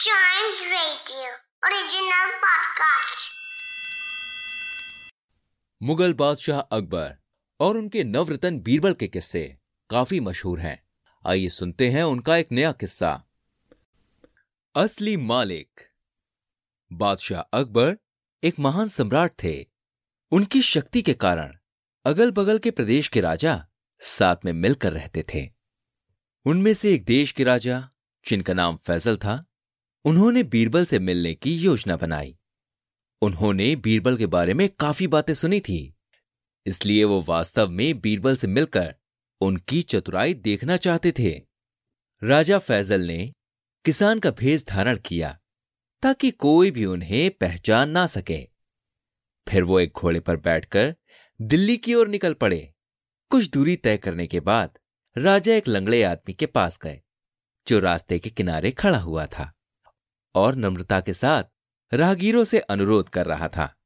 Chimes Radio, original podcast. Mughal बादशाह अकबर और उनके नवरत्न बीरबल के किस्से काफ़ी मशहूर हैं। आइए सुनते हैं उनका एक नया किस्सा। असली मालिक। बादशाह अकबर एक महान सम्राट थे। उनकी शक्ति के कारण अगल बगल के प्रदेश के राजा साथ में मिलकर रहते थे। उनमें से एक देश के राजा, जिनका नाम फैजल था उन्होंने बीरबल से मिलने की योजना बनाई। उन्होंने बीरबल के बारे में काफ़ी बातें सुनी थी। इसलिए वो वास्तव में बीरबल से मिलकर उनकी चतुराई देखना चाहते थे। राजा फैजल ने किसान का भेष धारण किया ताकि कोई भी उन्हें पहचान ना सके। फिर वो एक घोड़े पर बैठकर दिल्ली की ओर निकल पड़े। कुछ दूरी तय करने के बाद राजा एक लंगड़े आदमी के पास गए, जो रास्ते के किनारे खड़ा हुआ था। और नम्रता के साथ राहगीरों से अनुरोध कर रहा था।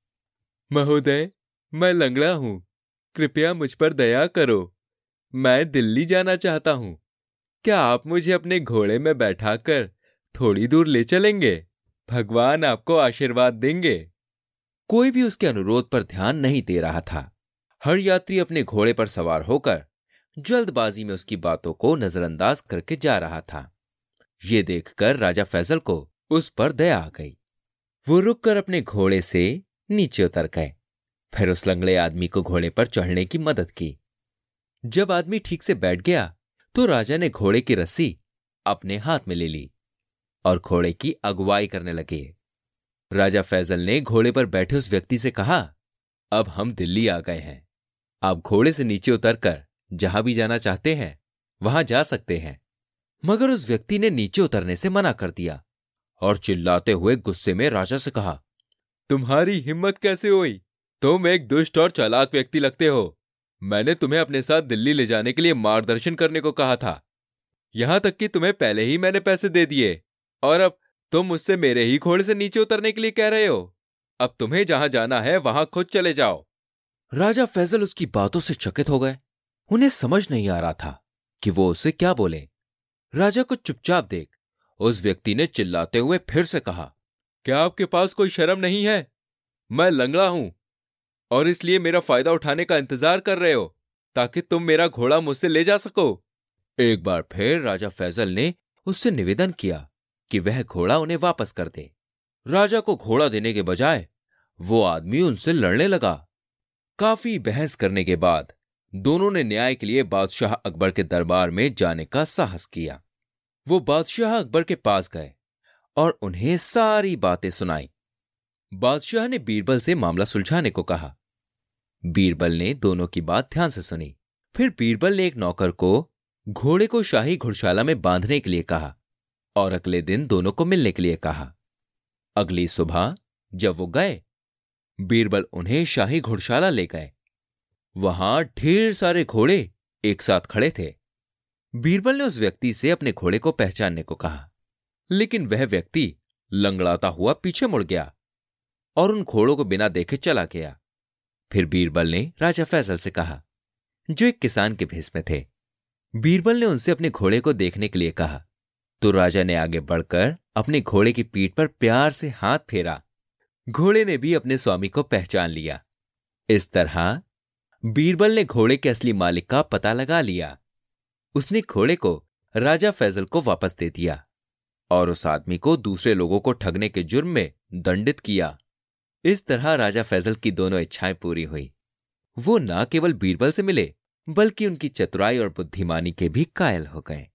महोदय मैं लंगड़ा हूँ। कृपया मुझ पर दया करो। मैं दिल्ली जाना चाहता हूँ। क्या आप मुझे अपने घोड़े में बैठाकर थोड़ी दूर ले चलेंगे? भगवान आपको आशीर्वाद देंगे। कोई भी उसके अनुरोध पर ध्यान नहीं दे रहा था। हर यात्री अपने घोड़े पर सवार होकर जल्दबाजी में उसकी बातों को नजरअंदाज करके जा रहा था। ये देखकर राजा फैजल को उस पर दया आ गई। वो रुककर अपने घोड़े से नीचे उतर गए। फिर उस लंगड़े आदमी को घोड़े पर चढ़ने की मदद की। जब आदमी ठीक से बैठ गया तो राजा ने घोड़े की रस्सी अपने हाथ में ले ली और घोड़े की अगुवाई करने लगे। राजा फैजल ने घोड़े पर बैठे उस व्यक्ति से कहा, अब हम दिल्ली आ गए हैं। आप घोड़े से नीचे उतरकर जहाँ भी जाना चाहते हैं, वहाँ जा सकते हैं। मगर उस व्यक्ति ने नीचे उतरने से मना कर दिया। और चिल्लाते हुए गुस्से में राजा से कहा तुम्हारी हिम्मत कैसे हुई? तुम एक दुष्ट और चालाक व्यक्ति लगते हो। मैंने तुम्हें अपने साथ दिल्ली ले जाने के लिए मार्गदर्शन करने को कहा था। यहाँ तक कि तुम्हें पहले ही मैंने पैसे दे दिए। और अब तुम मुझसे मेरे ही घोड़े से नीचे उतरने के लिए कह रहे हो। अब तुम्हें जहाँ जाना है वहाँ खुद चले जाओ। राजा फैजल उसकी बातों से चकित हो गए। उन्हें समझ नहीं आ रहा था कि वो उसे क्या बोले। राजा को चुपचाप देख उस व्यक्ति ने चिल्लाते हुए फिर से कहा, क्या आपके पास कोई शर्म नहीं है? मैं लंगड़ा हूँ, और इसलिए मेरा फ़ायदा उठाने का इंतज़ार कर रहे हो, ताकि तुम मेरा घोड़ा मुझसे ले जा सको। एक बार फिर राजा फैजल ने उससे निवेदन किया कि वह घोड़ा उन्हें वापस कर दे। राजा को घोड़ा देने के बजाय वो आदमी उनसे लड़ने लगा। काफ़ी बहस करने के बाद दोनों ने न्याय के लिए बादशाह अकबर के दरबार में जाने का साहस किया। वो बादशाह अकबर के पास गए और उन्हें सारी बातें सुनाई। बादशाह ने बीरबल से मामला सुलझाने को कहा। बीरबल ने दोनों की बात ध्यान से सुनी। फिर बीरबल ने एक नौकर को घोड़े को शाही घुड़शाला में बांधने के लिए कहा और अगले दिन दोनों को मिलने के लिए कहा। अगली सुबह जब वो गए, बीरबल उन्हें शाही घुड़शाला ले गए। वहाँ ढेर सारे घोड़े एक साथ खड़े थे। बीरबल ने उस व्यक्ति से अपने घोड़े को पहचानने को कहा। लेकिन वह व्यक्ति लंगड़ाता हुआ पीछे मुड़ गया और उन घोड़ों को बिना देखे चला गया। फिर बीरबल ने राजा फैसल से कहा, जो एक किसान के भेस में थे। बीरबल ने उनसे अपने घोड़े को देखने के लिए कहा। तो राजा ने आगे बढ़कर अपने घोड़े की पीठ पर प्यार से हाथ फेरा। घोड़े ने भी अपने स्वामी को पहचान लिया। इस तरह बीरबल ने घोड़े के असली मालिक का पता लगा लिया। उसने घोड़े को, राजा फैजल को वापस दे दिया और उस आदमी को दूसरे लोगों को ठगने के जुर्म में दंडित किया। इस तरह राजा फैजल की दोनों इच्छाएँ पूरी हुई। वो न केवल बीरबल से मिले, बल्कि उनकी चतुराई और बुद्धिमानी के भी कायल हो गए।